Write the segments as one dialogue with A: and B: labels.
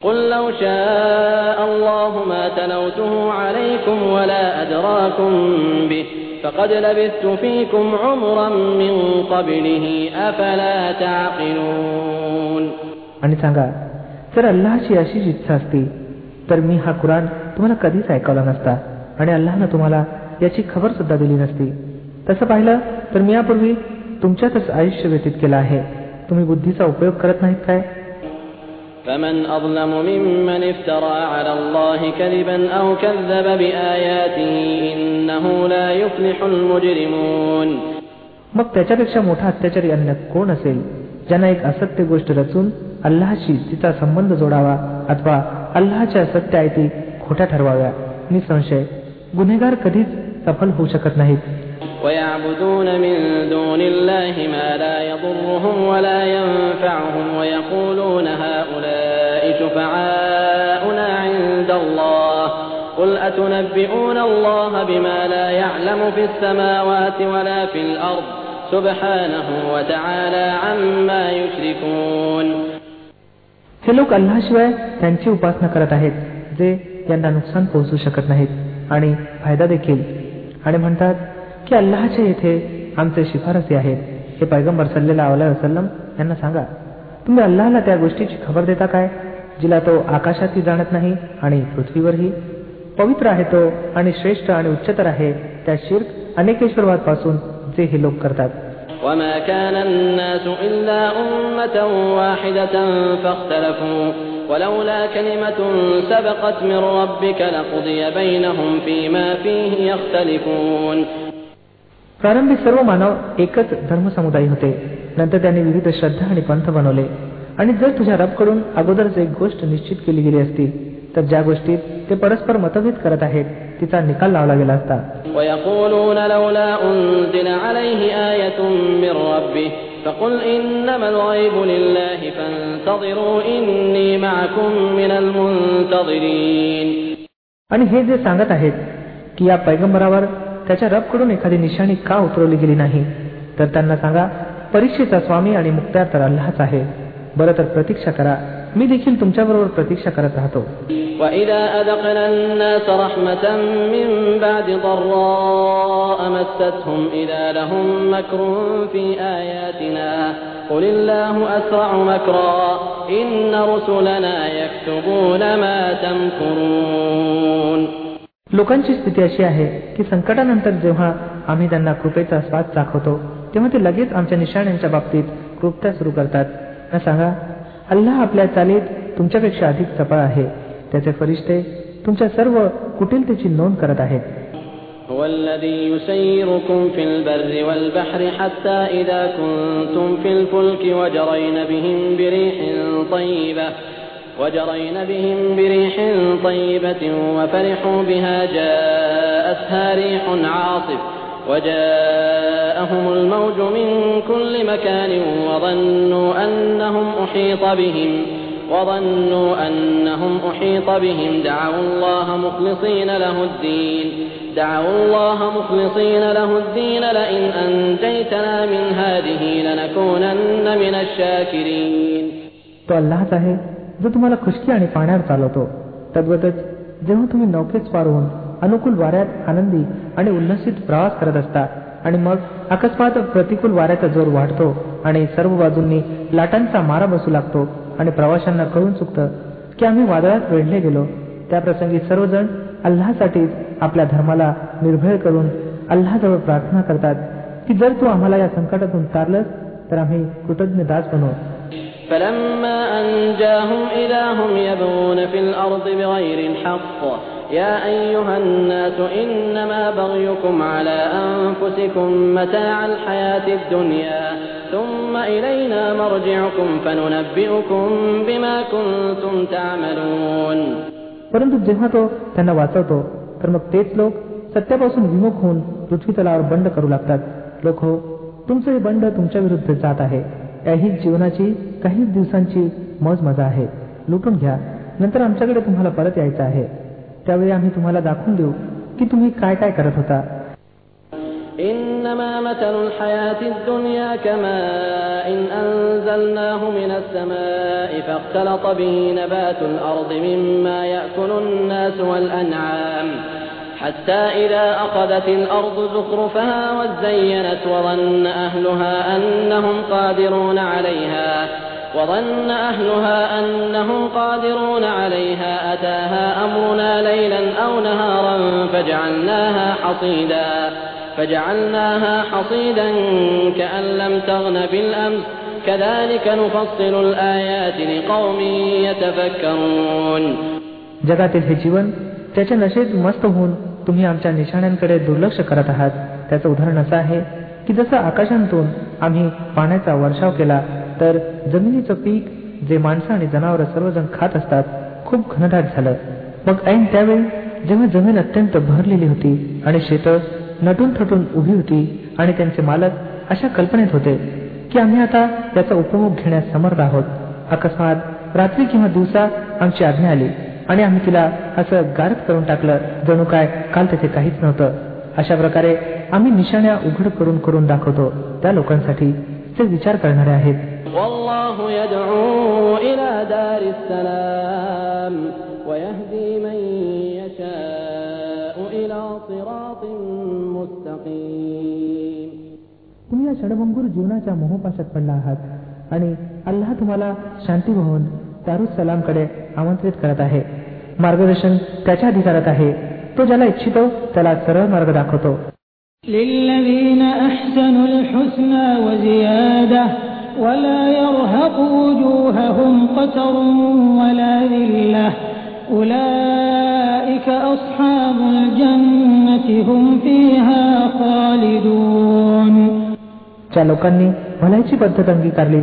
A: قل لو شاء الله ما تلوته عليكم ولا أدراكم به فقد لبثت فيكم عمرا من قبله أفلا تعقلون
B: आणि सांगा जर अल्लाची अशीच इच्छा असती तर मी हा कुराण तुम्हाला कधीच ऐकवला नसता आणि अल्लानं तुम्हाला याची खबर सुद्धा दिली नसती तसं पाहिलं तर मी यापूर्वी तुमच्यातच आयुष्य व्यतीत केलं आहे तुम्ही बुद्धीचा उपयोग करत नाहीत काय
A: فمن أظلم ممن افترى على الله كذبا أو كذب بآياته إنه لا يفلح المجرمون
B: मग त्याच्यापेक्षा मोठा अत्याचारी अन्य कोण असेल ज्यांना एक असत्य गोष्ट रचून अल्लाशी तिचा संबंध जोडावा अथवा अल्लाच्या सत्य आहे ती खोट्या ठरवाव्या निसंशय गुन्हेगार कधीच सफल होऊ शकत नाहीत
A: ويعبدون من دون الله ما لا يضرهم ولا ينفعهم ويقولون هؤلاء شفعاؤنا عند الله قل أتنبئون الله بما لا يعلم في السماوات ولا في الأرض سبحانه وتعالى عما يشركون
B: हे लोक अल्लाशिवाय त्यांची उपासना करत आहेत जे यांना नुकसान पोहोचू शकत नाहीत आणि फायदा देखील आणि म्हणतात की अल्लाच्या येथे आमचे शिफारसी आहेत हे पैगंबर सल्लेला वसलम यांना सांगा तुम्ही अल्लाहला त्या गोष्टीची खबर देता काय जिला तो आकाशातही जाणत नाही आणि पृथ्वीवरही पवित्र आहे तो आणि श्रेष्ठ आणि उच्चतर आहे त्या शिर्क अनेकेश्वरवाद पासून जे हे लोक करतात
A: وما كان الناس إلا أمة واحدة فاختلفوا ولولا كلمة سبقت من ربك لقضي بينهم فيما فيه يختلفون
B: प्रारंभी सर्व मानव एकच धर्मसमुदाय होते नंतर त्यांनी विविध श्रद्धा आणि पंथ बनवले आणि जर तुझ्या रबकडून अगोदरच एक गोष्ट निश्चित केली गेली असती तर ज्या गोष्टीत ते परस्पर मतभेद करत आहेत तिचा निकाल लावला गेला असता. आणि हे जे सांगत आहेत की या पैगंबरावर त्याच्या रबकडून एखादी निशाणी का उतरवली गेली नाही तर त्यांना सांगा परीक्षेचा स्वामी आणि मुक्त्यार तर अल्लाच आहे. बरं तर प्रतीक्षा करा मी देखील तुमच्याबरोबर प्रतीक्षा करत राहतो
A: وإذا أذقنا الناس رحمة من بعد ضراء مستهم إذا لهم مكر في آياتنا قل الله أسرع مكرا إن رسلنا يكتبون ما تمكرون
B: लोकांची स्थिती अशी आहे की संकटानंतर जेव्हा आम्ही त्यांना कृपेचा स्वाद दाखवतो तेव्हा ते लगेच आमच्या निशाण्यांच्या बाबतीत कृपता सुरू करतात न सांगा अल्लाह आपल्या चालीत तुमच्यापेक्षा अधिक चपळ आहे त्याचे फरिश्ते तुमच्या सर्व कुटिलतेची नोंद करत आहेत
A: هو الذي يسيركم في البر والبحر حتى إذا كنتم في الفلك وجرين بهم بريح طيبة وجرين بهم بريح طيبة وفرحوا بها جاءتها ريح عاصف وجاءهم الموج من كل مكان وظنوا أنهم أحيط بهم وظنوا أنهم أحيط بهم دعوا الله مخلصين له الدين دعوا الله مخلصين له الدين لئن أنجيتنا من هذه لنكونن من الشاكرين
B: तो अल्लाच आहे जो तुम्हाला खुशकी आणि पाण्यावर चालवतो तद्वतच जेव्हा तुम्ही नौकेत पार होऊन अनुकूल वाऱ्यात आनंदी आणि उल्लसित प्रवास करत असता आणि मग अकस्मात प्रतिकूल वाऱ्याचा जोर वाढतो आणि सर्व बाजूंनी लाटांचा मारा बसू लागतो आणि प्रवाशांना कळून चुकतं की आम्ही वादळात वेढले गेलो त्या प्रसंगी सर्वजण अल्लासाठीच आपल्या धर्माला निर्भय करून अल्लाजवळ प्रार्थना करतात की जर तू आम्हाला या संकटातून तारलंस तर आम्ही कृतज्ञ दास बनू
A: فلما أنجاهم إذا هم يبغون في الأرض بغير الحق يا أيها الناس إنما بغيكم على أنفسكم متاع الحياة الدنيا ثم إلينا مرجعكم فننبئكم بما كنتم تعملون
B: परंतु जेव्हा तो त्यांना वाचवतो तर मग तेच लोक सत्यापासून विमुख होऊन पृथ्वी तलावर बंड करू लागतात लोक हो तुमचं हे बंड तुमच्या विरुद्ध जात आहे याही जीवनाची काही दिवसांची मज मजा आहे लुटून घ्या नंतर आमच्याकडे तुम्हाला परत यायचं आहे त्यावेळी आम्ही तुम्हाला दाखवून देऊ की तुम्ही काय काय करत होता
A: إنما إنما مثل الحياة الدنيا كماء إن أنزلناه من السماء فاختلط به نبات الأرض مما يأكل الناس والأنعام حتى إذا أخذت الأرض زخرفها وزينت وظن أهلها أنهم قادرون عليها وظن أهلها أنهم قادرون عليها أتاها أمرنا ليلا أو نهارا فجعلناها حصيدا فجعلناها حصيدا كأن لم تغن بالأمس كذلك نفصل الآيات لقوم يتفكرون
B: जगातील हे जीवन त्याच्या नशेत मस्त होऊन तुम्ही आमच्या निशाण्यांकडे दुर्लक्ष करत आहात त्याचं उदाहरण असं आहे की जसं आकाशांतून आम्ही पाण्याचा वर्षाव केला तर जमिनीचं पीक जे माणसं आणि जनावर सर्वजण खात असतात खूप घनदाट झालं. मग ऐन त्यावेळी जेव्हा जमीन अत्यंत भरलेली होती आणि शेतं नटून थटून उभी होती आणि त्यांचे मालक अशा कल्पनेत होते की आम्ही आता त्याचा उपभोग घेण्यास समर्थ आहोत. अकस्मात रात्री किंवा दिवसा आमची आज्ञा आली आणि आम्ही तिला असं गारद करून टाकलं जणू काय काल तेथे काहीच नव्हतं. अशा प्रकारे आम्ही निशाण्या उघड करून करून दाखवतो त्या लोकांसाठी ते विचार करणारे आहेत.
A: والله يدعو إلى دار السلام ويهدي من يشاء إلى صراط مستقيم
B: तुम्ही या षडभंगूर जीवनाच्या मोहपाशात पडला आहात आणि अल्लाह तुम्हाला शांती वाहून दारुस सलामकडे आमंत्रित करत आहे मार्गदर्शन त्याच्या अधिकारात आहे तो ज्याला इच्छितो त्याला सरळ मार्ग दाखवतो
C: للذين أحسنوا الحسنى وزيادة ولا يرهق وجوههم قتر ولا ذلة أولئك أصحاب الجنة هم فيها خالدون
B: ज्या लोकांनी भल्याची पद्धत अंगीकारली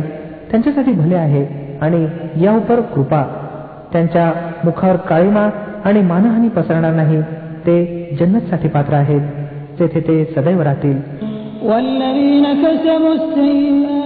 B: त्यांच्यासाठी भले आहे आणि या उपर कृपा त्यांच्या मुखावर काळीमा आणि मानहानी पसरणार नाही ते जन्नतसाठी पात्र आहेत तेथे ते सदैव राहतील
C: والذين كسبوا السيئات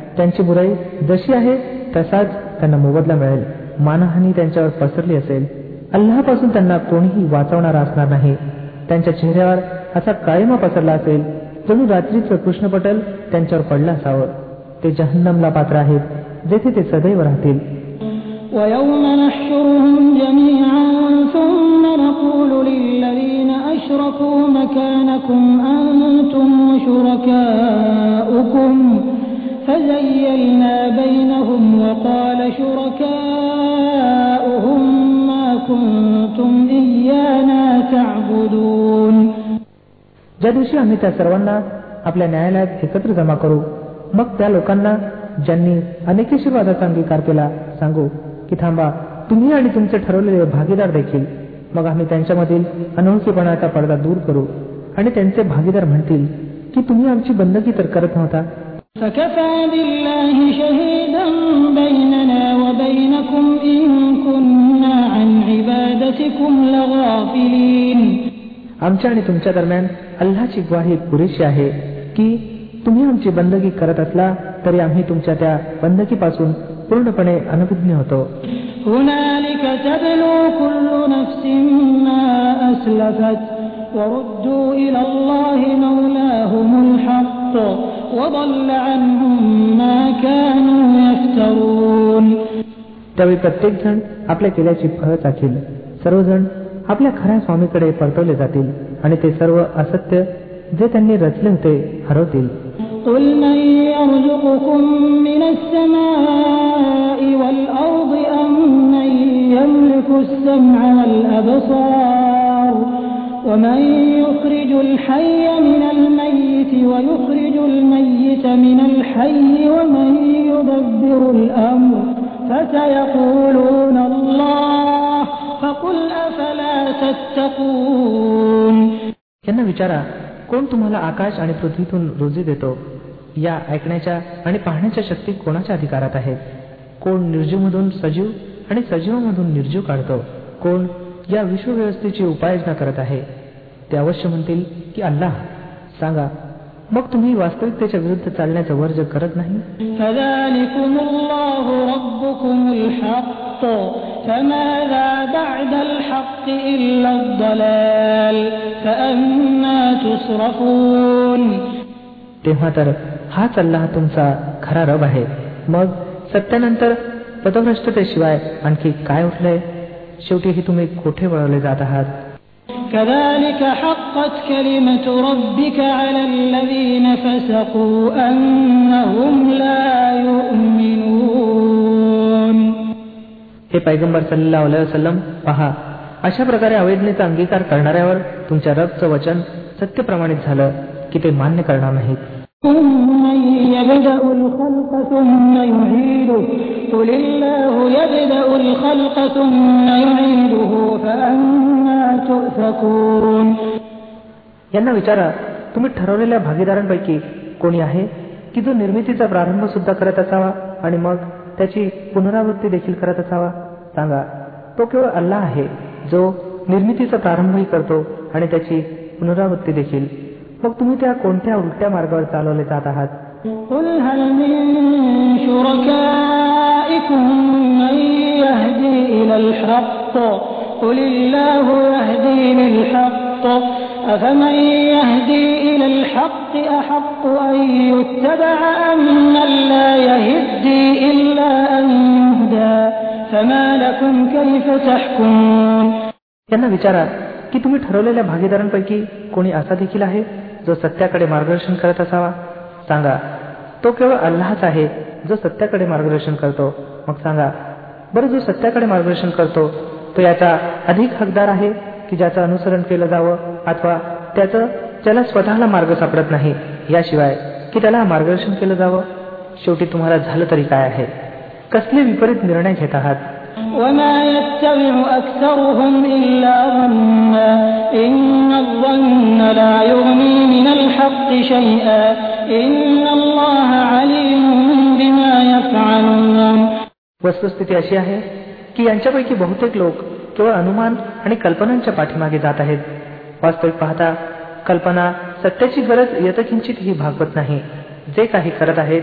B: त्यांची बुराई जशी आहे तसाच त्यांना मोबदला मिळेल मानहानी त्यांच्यावर पसरली असेल अल्लापासून त्यांना कोणीही वाचवणारा असणार नाही त्यांच्या चेहऱ्यावर असा काळीमा पसरला असेल जणू रात्रीचं कृष्णपटल त्यांच्यावर पडलं असावं ते जहन्नमला पात्र आहेत जेथे ते सदैव राहतील
C: ويوم نحشرهم جميعا ثم نقول للذين أشركوا مكانكم أنتم وشركاؤكم فزيلنا بينهم وقال شركاؤهم ما كنتم إيانا تعبدون
B: ज्या दिवशी आम्ही त्या सर्वांना आपल्या न्यायालयात एकत्र जमा करू मग त्या लोकांना ज्यांनी अनेकेशीर्वादाचा अंगीकार केला सांगू की थांबा तुम्ही आणि तुमचे ठरवलेले भागीदार देखील मग आम्ही त्यांच्यामधील अनोळखीपणाचा पडदा दूर करू आणि त्यांचे भागीदार म्हणतील की तुम्ही आमची बंदगी तर करत नव्हता
C: فكفى بالله شهيدا بيننا وبينكم إن كنا عن عبادتكم لغافلين
B: आमच्या आणि तुमच्या दरम्यान अल्लाची ग्वाही पुरेशी आहे की तुम्ही आमची बंदगी करत असला तरी आम्ही तुमच्या त्या बंदगीपासून पूर्णपणे अनभिज्ञ होतो
C: هنالك تبلو كل نفس ما أسلفت وردوا إلى الله مولاهم الحق وضل عنهم ما كانوا يفترون
B: त्यावेळी प्रत्येक जण आपल्या केल्याची फळ चाखील सर्वजण आपल्या खऱ्या स्वामीकडे परतवले जातील आणि ते सर्व असत्य जे त्यांनी रचले होते हरवतील
C: قل من يرزقكم من السماء والأرض أم من يملك السمع والأبصار ومن يخرج الحي من الميت ويخرج الميت من الحي ومن يدبر الأمر فسيقولون الله فقل أفلا تتقون
B: यांना विचारा कोण तुम्हाला आकाश आणि पृथ्वीतून रोजी देतो या ऐकण्याच्या आणि पाहण्याच्या शक्ती कोणाच्या अधिकारात आहेत कोण निर्जीवमधून सजीव आणि सजीवामधून निर्जीव काढतो कोण या विश्वव्यवस्थेची उपाययोजना करत आहे. ते अवश्य म्हणतील की अल्लाह सांगा मग तुम्ही वास्तविकतेच्या विरुद्ध चालण्याचा वर्ज करत नाही? तेव्हा तर हाच अल्लाह तुमचा खरा रब आहे. मग सत्यानंतर पदभ्रष्टतेशिवाय आणखी काय उठलंय शेवटी हे तुम्ही कोठे वळवले जात आहात? हे पैगंबर सल्ला वसलम पहा अशा प्रकारे अवैधनेचा अंगीकार करणाऱ्यावर तुमच्या रबचं वचन सत्य प्रमाणित झालं की ते मान्य करणार नाहीत.
C: ثم يبدأ الخلق ثم يعيده قل الله يبدأ الخلق ثم يعيده فأنا تؤفكون
B: यांना विचारा तुम्ही ठरवलेल्या भागीदारांपैकी कोणी आहे की जो निर्मितीचा प्रारंभ सुद्धा करत असावा आणि मग त्याची पुनरावृत्ती देखील करत असावा सांगा तो केवळ अल्लाह आहे जो निर्मितीचा प्रारंभही करतो आणि त्याची पुनरावृत्ती देखील मग तुम्ही त्या कोणत्या उलट्या मार्गावर चालवले जात आहात
C: قل هل من شركائكم من يهدي إلى الحق قل الله يهدي للحق أفمن يهدي إلى الحق أحق أن يتبع أم من لا يهدي إلا أن يهدى فما لكم كيف تحكمون
B: त्यांना विचारा की तुम्ही ठरवलेल्या भागीदारांपैकी कोणी असा देखील आहे जो सत्याकडे मार्गदर्शन करत असावा? सांगा तो केवळ अल्लाहच आहे जो सत्याकडे मार्गदर्शन करतो. मग सांगा बरं जो सत्याकडे मार्गदर्शन करतो तो याचा अधिक हकदार आहे की ज्याचं अनुसरण केलं जावं अथवा त्याचं त्याला स्वतःला मार्ग सापडत नाही? याशिवाय की त्याला मार्गदर्शन केलं जावं? शेवटी तुम्हाला झालं तरी काय आहे? कसले विपरीत निर्णय घेत आहात?
C: وما يتبع أكثرهم إلا ظنا إن الظن لا يغني من الحق شيئا إن الله عليم بما يفعلون
B: वस्तुस्थिती अशी आहे की यांच्यापैकी बहुतेक लोक केवळ अनुमान आणि कल्पनांच्या पाठीमागे जात आहेत वास्तविक पाहता कल्पना सत्याची गरज यथकिंचितही भागवत नाही जे काही करत आहेत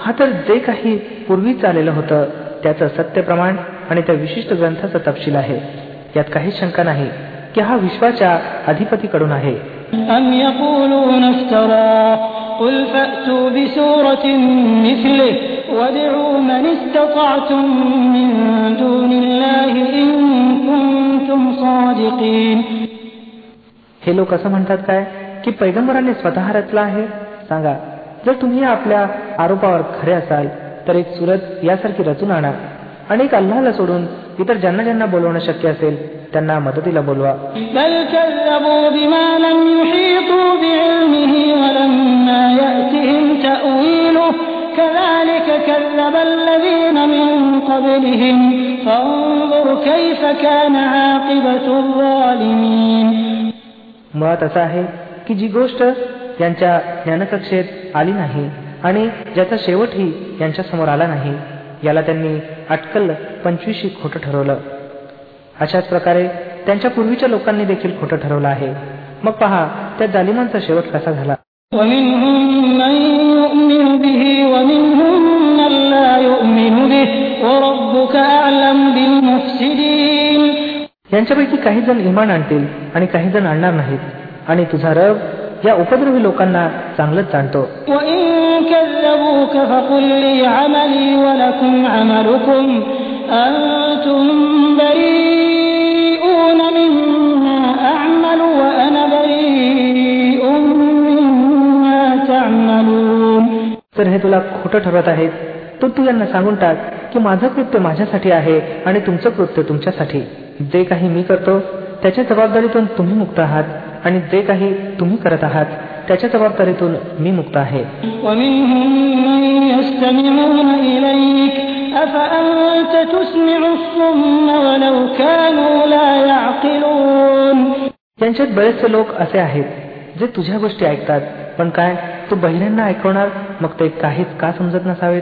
B: हा तर जे काही पूर्वीच आलेलं होतं त्याचं सत्य प्रमाण आणि त्या विशिष्ट ग्रंथाचा तपशील आहे यात काही शंका नाही की हा विश्वाच्या अधिपतीकडून आहे
C: أم يقولون افتراه قل فأتوا بسورة مثله وادعوا من استطعتم من دون الله إن كنتم صادقين
B: हे लोक असं म्हणतात काय की पैगंबराने स्वतः रचला आहे सांगा जर तुम्ही आपल्या आरोपावर खरे असाल तर एक सुरत यासारखी रचून आणा. आणि एक अल्लाला सोडून इतर ज्यांना ज्यांना बोलवणं शक्य असेल त्यांना मदतीला बोलवा. मुळात असं आहे की जी गोष्ट यांच्या ज्ञानकक्षेत आली नाही आणि ज्याचा शेवटही यांच्यासमोर आला नाही याला त्यांनी अटकल पंचवीशी खोटं ठरवलं. अशाच प्रकारे त्यांच्या पूर्वीच्या लोकांनी देखील खोटं ठरवलं आहे. मग पहा त्या जालिमांचा शेवट कसा झाला? यांच्यापैकी काही जण इमान आणतील आणि काही जण आणणार नाहीत. आणि तुझा रब या उपद्रवी लोकांना चांगलंच जाणतो. तर हे तुला खोटं ठरत आहेत. तो तू यांना सांगून टाक की माझं कृत्य माझ्यासाठी आहे आणि तुमचं कृत्य तुमच्यासाठी. जे काही मी करतो त्याच्या जबाबदारीतून तुम्ही मुक्त आहात. आणि जे काही तुम्ही करत आहात त्याच्या जबाबदारीतून मी मुक्त आहे. त्यांच्यात बरेचसे लोक असे आहेत जे तुझ्या गोष्टी ऐकतात. पण काय तू बहिऱ्यांना ऐकवणार? मग ते काहीच का समजत नसावेत?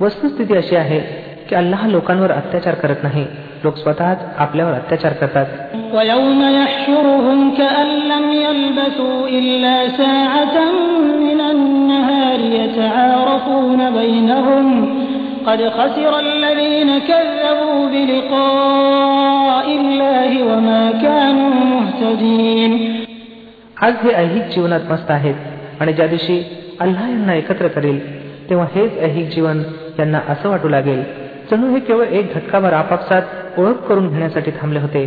B: वस्तुस्थिती अशी आहे की अल्लाह लोकांवर अत्याचार करत नाही. लोक स्वतःच आपल्यावर अत्याचार करतात. आज हे ऐहिक जीवनात मस्त आहेत आणि ज्या दिवशी अल्लाह यांना एकत्र करेल तेव्हा हेच ऐहिक जीवन त्यांना असं वाटू लागेल जणू हे केवळ एक धक्काभर आपापसात ओळख करून घेण्यासाठी थांबले होते.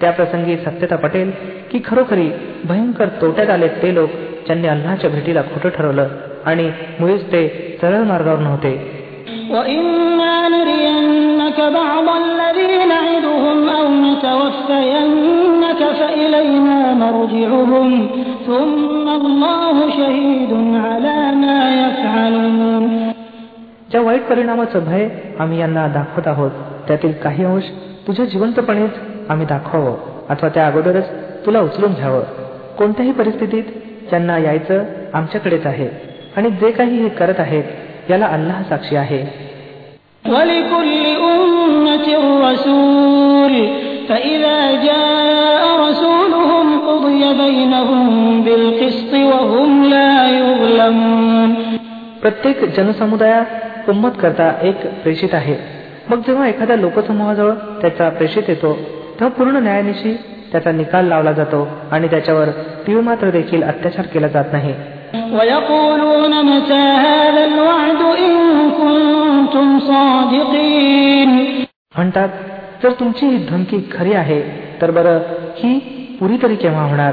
B: त्या प्रसंगी सत्यता पटेल की खरोखरी भयंकर तोट्यात आले ते लोक ज्यांनी अल्लाच्या भेटीला खोटं ठरवलं आणि मुळीच ते सरळ मार्गावर नव्हते. ज्या वाईट परिणामाचं भय आम्ही यांना दाखवत आहोत त्यातील काही अंश तुझ्या जिवंतपणेच आम्ही दाखवावं अथवा त्या अगोदरच तुला उचलून घ्यावं. कोणत्याही परिस्थितीत त्यांना यायचं आमच्याकडेच आहे आणि जे काही हे करत आहेत याला अल्लाह साक्षी आहे. प्रत्येक जनसमुदायात उम्मत करता एक प्रेषित आहे. मग जेव्हा एखाद्या लोकसमूहाजवळ त्याचा प्रेषित येतो तेव्हा पूर्ण न्यायानिशी त्याचा निकाल लावला जातो आणि त्याच्यावर तीळ मात्र देखील अत्याचार केला जात नाही. म्हणतात जर तुमची ही धमकी खरी आहे तर बरं ही पुरी तरी केव्हा होणार?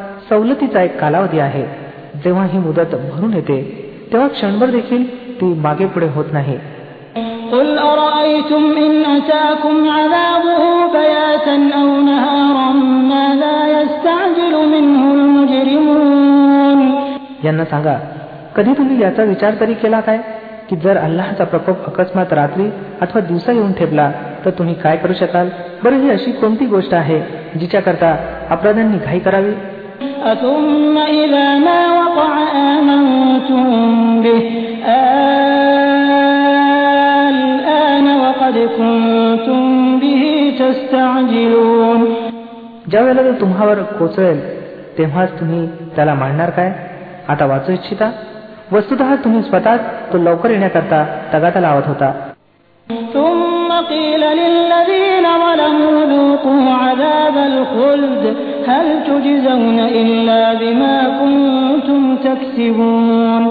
B: सवलतीचा एक कालावधी आहे जेव्हा ही मुदत भरून येते तेव्हा क्षणभर देखील ती मागे पुढे होत नाही
C: قل أرأيتم إن أتاكم عذابه بياتا أو نهارا ماذا يستعجل منه المجرمون
B: यांना सांगा कधी तुम्ही याचा विचार तरी केला काय की जर अल्लाहचा प्रकोप अकस्मात रात्री अथवा दिवसा येऊन ठेपला तर तुम्ही काय करू शकाल बरं ही अशी कोणती गोष्ट आहे जिच्याकरता अपराधांनी घाई करावी
C: أثم إذا ما وقع آمنتم به الآن وقد كنتم به تستعجلون
B: ज्या वेळेला तो तुम्हावर कोसळेल तेव्हाच तुम्ही त्याला मांडणार काय आता वाचू इच्छिता वस्तुत तुम्ही स्वतःच तो लवकर येण्याकरता तगाता लावत होता
C: ثم قيل للذين ظلموا ذوقوا عذاب الخلد هل تجزون إلا بما كنتم تكسبون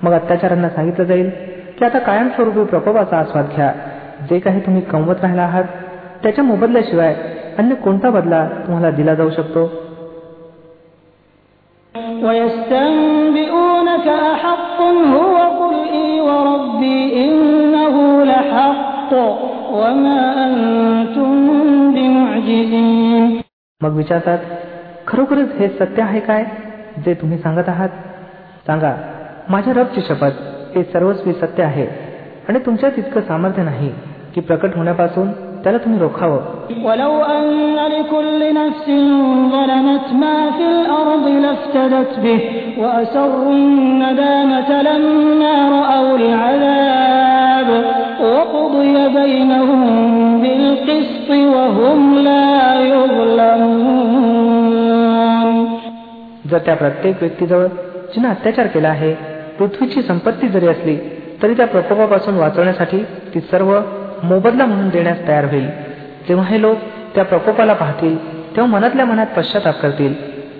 B: मग अत्याचारांना सांगितलं जाईल की आता कायमस्वरूपी प्रकोपाचा आस्वाद घ्या जे काही तुम्ही कमवत राहिला आहात त्याच्या मोबदल्याशिवाय अन्य कोणता बदला तुम्हाला दिला जाऊ शकतो
C: ويستنبئونك أحق هو قل إي وربي إنه لحق وما أنتم بمعجزين
B: मग विचारतात खरोखरच हे सत्य आहे काय जे तुम्ही सांगत आहात सांगा माझ्या रबची शपथ हे सर्वस्वी सत्य आहे आणि तुमच्यात इतकं सामर्थ्य नाही की प्रकट होण्यापासून त्याला तुम्ही रोखावं
C: ولو أن لكل نفس ظلمت ما في الأرض لافتدت به وأسروا الندامة لما رأوا العذاب وقضي بينهم بالقسط وهم لا يظلمون
B: जर त्या प्रत्येक व्यक्तीजवळ जिने अत्याचार केला आहे पृथ्वीची संपत्ती जरी असली तरी त्या प्रकोपापासून वाचवण्यासाठी ती सर्व मोबदला म्हणून देण्यास तयार होईल तेव्हा हे लोक त्या प्रकोपाला पाहतील तेव्हा मनातल्या मनात पश्चाताप करतील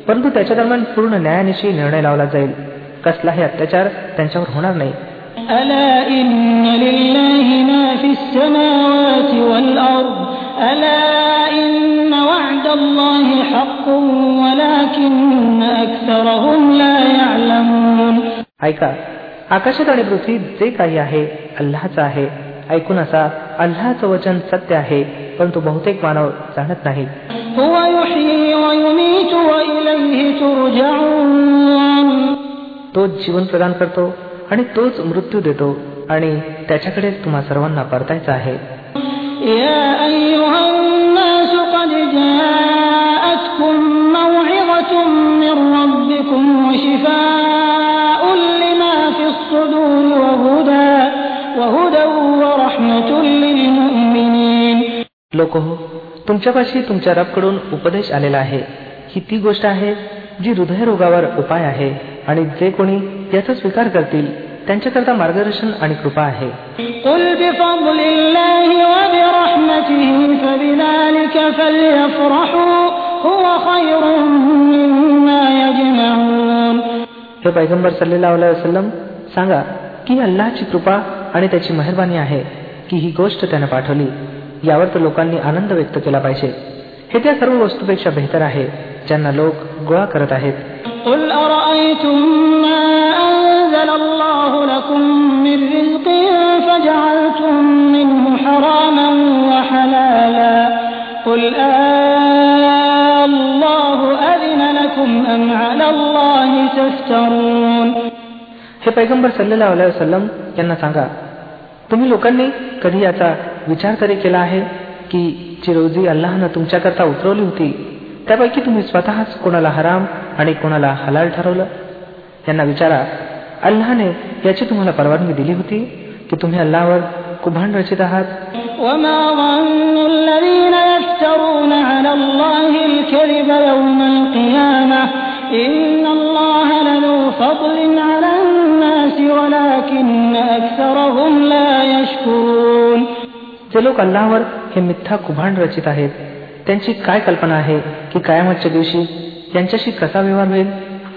B: परंतु त्याच्या दरम्यान पूर्ण न्यायानिशी निर्णय लावला जाईल कसलाही अत्याचार त्यांच्यावर होणार नाही
C: ألا إن لله ما في السماوات والأرض ألا إن وعد الله حق ولكن أكثرهم لا يعلمون
B: ऐका आकाशात आणि पृथ्वीत जे काही आहे अल्लाचं आहे ऐकून असा अल्लाचं वचन सत्य आहे परंतु बहुतेक मानव जाणत नाहीत
C: هو يحيي ويميت وإليه ترجعون
B: तोच जीवन प्रदान करतो आणि तोच मृत्यू देतो आणि त्याच्याकडे तुम्हा सर्वांना परतायचं आहे. लोक हो तुमच्यापाशी तुमच्या रबकडून उपदेश आलेला आहे. ही ती गोष्ट आहे जी हृदयरोगावर उपाय आहे आणि जे कोणी याचा स्वीकार करतील. त्यांच्याकरता मार्गदर्शन आणि कृपा आहे. हे पैगंबर सल्लेला वसलम सांगा की अल्लाची कृपा आणि त्याची मेहरबानी आहे की ही गोष्ट त्याने पाठवली? यावर तर लोकांनी आनंद व्यक्त केला पाहिजे. हे त्या सर्व वस्तूपेक्षा बेहतर आहे ज्यांना लोक गोळा करत आहेत.
C: أنزل الله لكم من رزق فجعلتم منه حراما وحلالا قل آه الله أذن لكم أم على الله تفترون
B: हे पैगंबर सल्लेला वसलम यांना सांगा तुम्ही लोकांनी कधी याचा विचार तरी केला आहे की जी रोजी अल्लाहनं तुमच्याकरता उतरवली होती त्यापैकी तुम्ही स्वतःच कोणाला हराम आणि कोणाला हलाल ठरवलं यांना विचारा अल्लाने याची तुम्हाला परवानगी दिली होती की तुम्ही अल्लावर कुभांड रचित आहात. जे लोक अल्लावर हे मिथ्या कुभांड रचित आहेत त्यांची काय कल्पना आहे की कायमतच्या दिवशी त्यांच्याशी कसा व्यवहार होईल?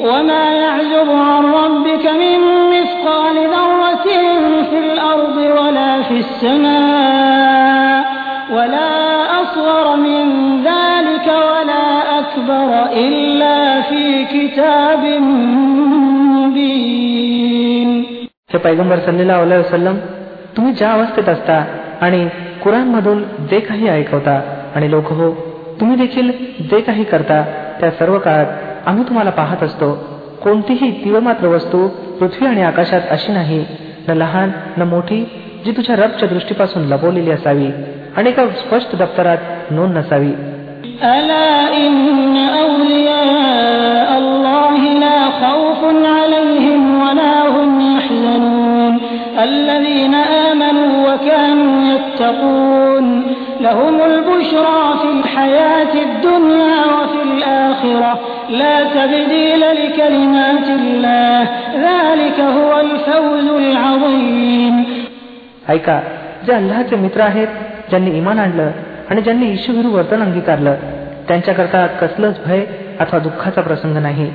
C: وما يعزب عن ربك من مثقال ذرة في الأرض ولا في السماء ولا أصغر من ذلك ولا أكبر إلا في كتاب مبين
B: हे पैगंबर सल्लेला वसलम तुम्ही ज्या अवस्थेत असता आणि कुराण मधून जे काही ऐकवता आणि लोक हो तुम्ही देखील जे काही करता त्या सर्व काळात आम्ही तुम्हाला पाहत असतो कोणतीही तीव्रमात्र वस्तू पृथ्वी आणि आकाशात अशी नाही न लहान न मोठी जी तुझ्या रबच्या दृष्टीपासून लपवलेली असावी आणि एका स्पष्ट दप्तरात नोंद नसावी
C: ألا إن أولياء الله لا خوف عليهم ولا هم يحزنون الذين آمنوا وكانوا يتقون لهم البشرى في الحياة الدنيا وفي الآخرة لا تبديل لكلمات الله ذلك هو الفوز العظيم
B: ऐका जे अल्लाहचे मित्र आहेत ज्यांनी इमान आणलं आणि ज्यांनी ईश्वरू वर्तन अंगीकारलं त्यांच्याकरता कसलंच भय अथवा दुःखाचा प्रसंग नाही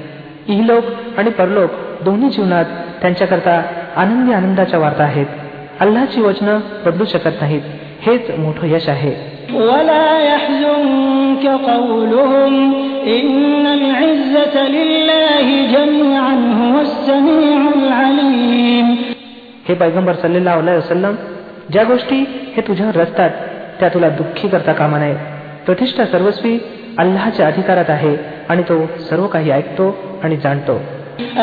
B: इहलोक आणि परलोक दोन्ही जीवनात त्यांच्याकरता आनंदी आनंदाच्या वार्ता आहेत अल्लाची वचनं बदलू शकत नाहीत हेच मोठं यश आहे
C: ولا يحزنك قولهم إن العزة لله جميعا هو السميع العليم
B: हे पैगंबर सल्लेला वसलम ज्या गोष्टी हे तुझ्यावर रचतात त्या तुला दुःखी करता कामा नये प्रतिष्ठा सर्वस्वी अल्लाच्या अधिकारात आहे आणि तो सर्व काही ऐकतो आणि जाणतो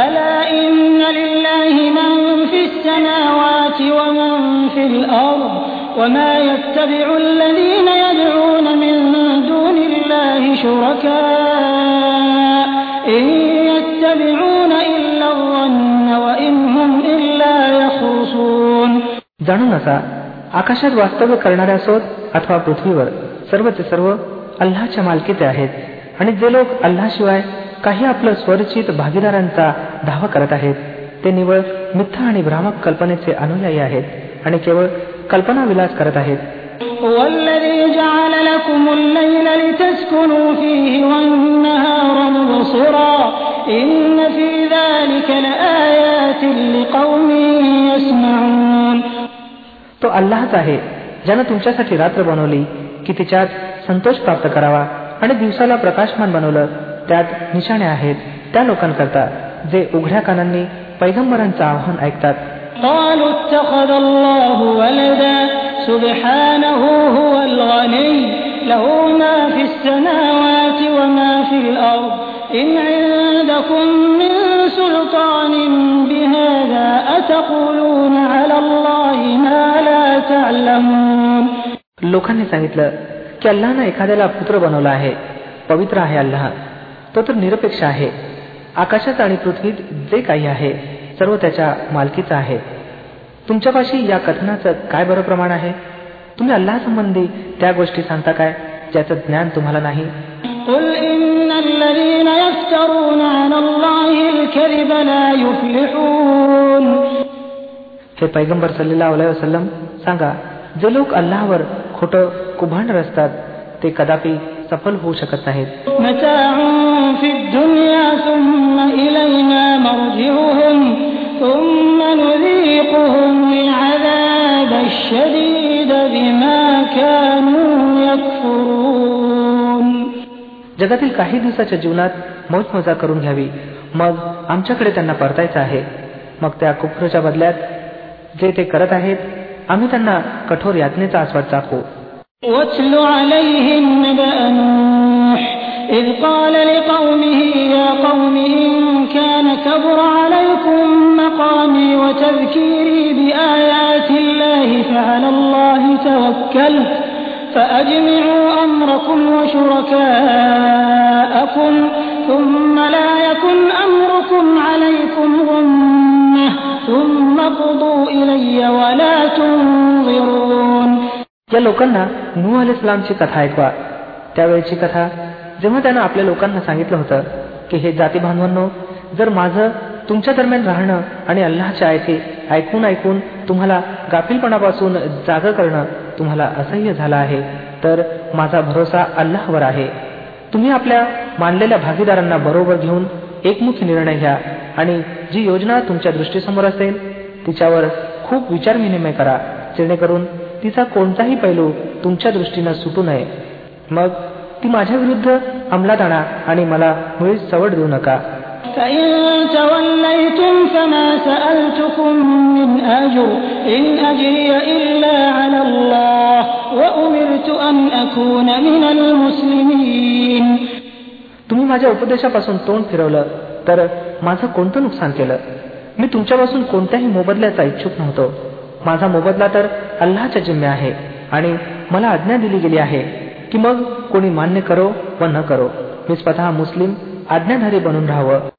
C: ألا إن لله من في السماوات ومن في الأرض وما يتبع الذين يدعون من دون الله شركاء إن يتبعون إلا الظن وإن هم إلا يخرصون
B: जाणून असा आकाशात वास्तव्य करणाऱ्या असोत अथवा पृथ्वीवर सर्वचे सर्व अल्लाच्या मालकीचे आहेत आणि जे लोक अल्लाशिवाय काही आपलं स्वरचित भागीदारांचा धावा करत आहेत ते निवळ मिथ्या आणि भ्रामक कल्पनेचे अनुयायी आहेत आणि केवळ कल्पना विलास करत आहेत. तो अल्लाहच आहे ज्यानं तुमच्यासाठी रात्र बनवली की तिच्यात संतोष प्राप्त करावा आणि दिवसाला प्रकाशमान बनवलं. त्यात निशाणे आहेत त्या लोकांकरता जे उघड्या कानांनी पैगंबरांचं आव्हान ऐकतात.
C: قالوا اتخذ الله ولدا سبحانه هو الغني له ما في السماوات وما في الأرض إن عندكم من سلطان بهذا أتقولون على الله ما لا تعلمون
B: लोकांनी सांगितलं की अल्लानं एखाद्याला पुत्र बनवला आहे पवित्र आहे अल्लाह तो तर निरपेक्ष आहे आकाशात आणि पृथ्वीत जे काही आहे सर्व त्याच्या मालकीचा आहे. तुमच्यापाशी या कथनाचं काय बरं प्रमाण आहे? तुम्ही अल्ला संबंधी त्या गोष्टी सांगता काय? ज्याचं ज्ञान तुम्हाला नाही? हे पैगंबर सल्लेला वसलम सांगा जे लोक अल्लावर खोटं कुभांड रचतात ते कदापि सफल होऊ शकत नाहीत.
C: في الدنيا ثم إلينا مرجعهم ثم نذيقهم العذاب الشديد بما كانوا يكفرون
B: जगातील काही दिवसाच्या जीवनात मौजमजा करून घ्यावी मग आमच्याकडे त्यांना परतायचं आहे मग त्या कुफरच्या बदल्यात जे ते करत आहेत आम्ही त्यांना कठोर यातनेचा आस्वाद चाकू
C: إذ قال لقومه يا قوم إن كان كبر عليكم مقامي وتذكيري بآيات الله فعلى الله توكلت فأجمعوا أمركم وشركاءكم ثم لا يكن أمركم عليكم غمة ثم قضوا إلي ولا تنظرون
B: या लोकांना नूह अल इस्लामची कथा ऐकवा त्यावेळेची कथा जेव्हा त्यानं आपल्या लोकांना सांगितलं होतं की हे जाती बांधवांनो जर माझं तुमच्या दरम्यान राहणं आणि अल्लाहच्या आयते ऐकून ऐकून तुम्हाला गाफीलपणापासून जाग करणं तुम्हाला असह्य झालं आहे तर माझा भरोसा अल्लाहवर आहे. तुम्ही आपल्या मानलेल्या भागीदारांना बरोबर घेऊन एकमुखी निर्णय घ्या आणि जी योजना तुमच्या दृष्टीसमोर असेल तिच्यावर खूप विचार विनिमय करा जेणेकरून तिचा कोणताही पैलू तुमच्या दृष्टीनं सुटू नये. मग ती माझ्या विरुद्ध अंमलात आणा आणि मला मुळीच सवड देऊ नका. तुम्ही माझ्या उपदेशापासून तोंड फिरवलं तर माझं कोणतं नुकसान केलं? मी तुमच्यापासून कोणत्याही मोबदल्याचा इच्छुक नव्हतो. माझा मोबदला तर अल्लाच्या जिम्मे आहे आणि मला आज्ञा दिली गेली आहे. की मग कोणी मान्य करो व न करो? मी स्वतः मुस्लिम आज्ञाधारी बनून राहावं.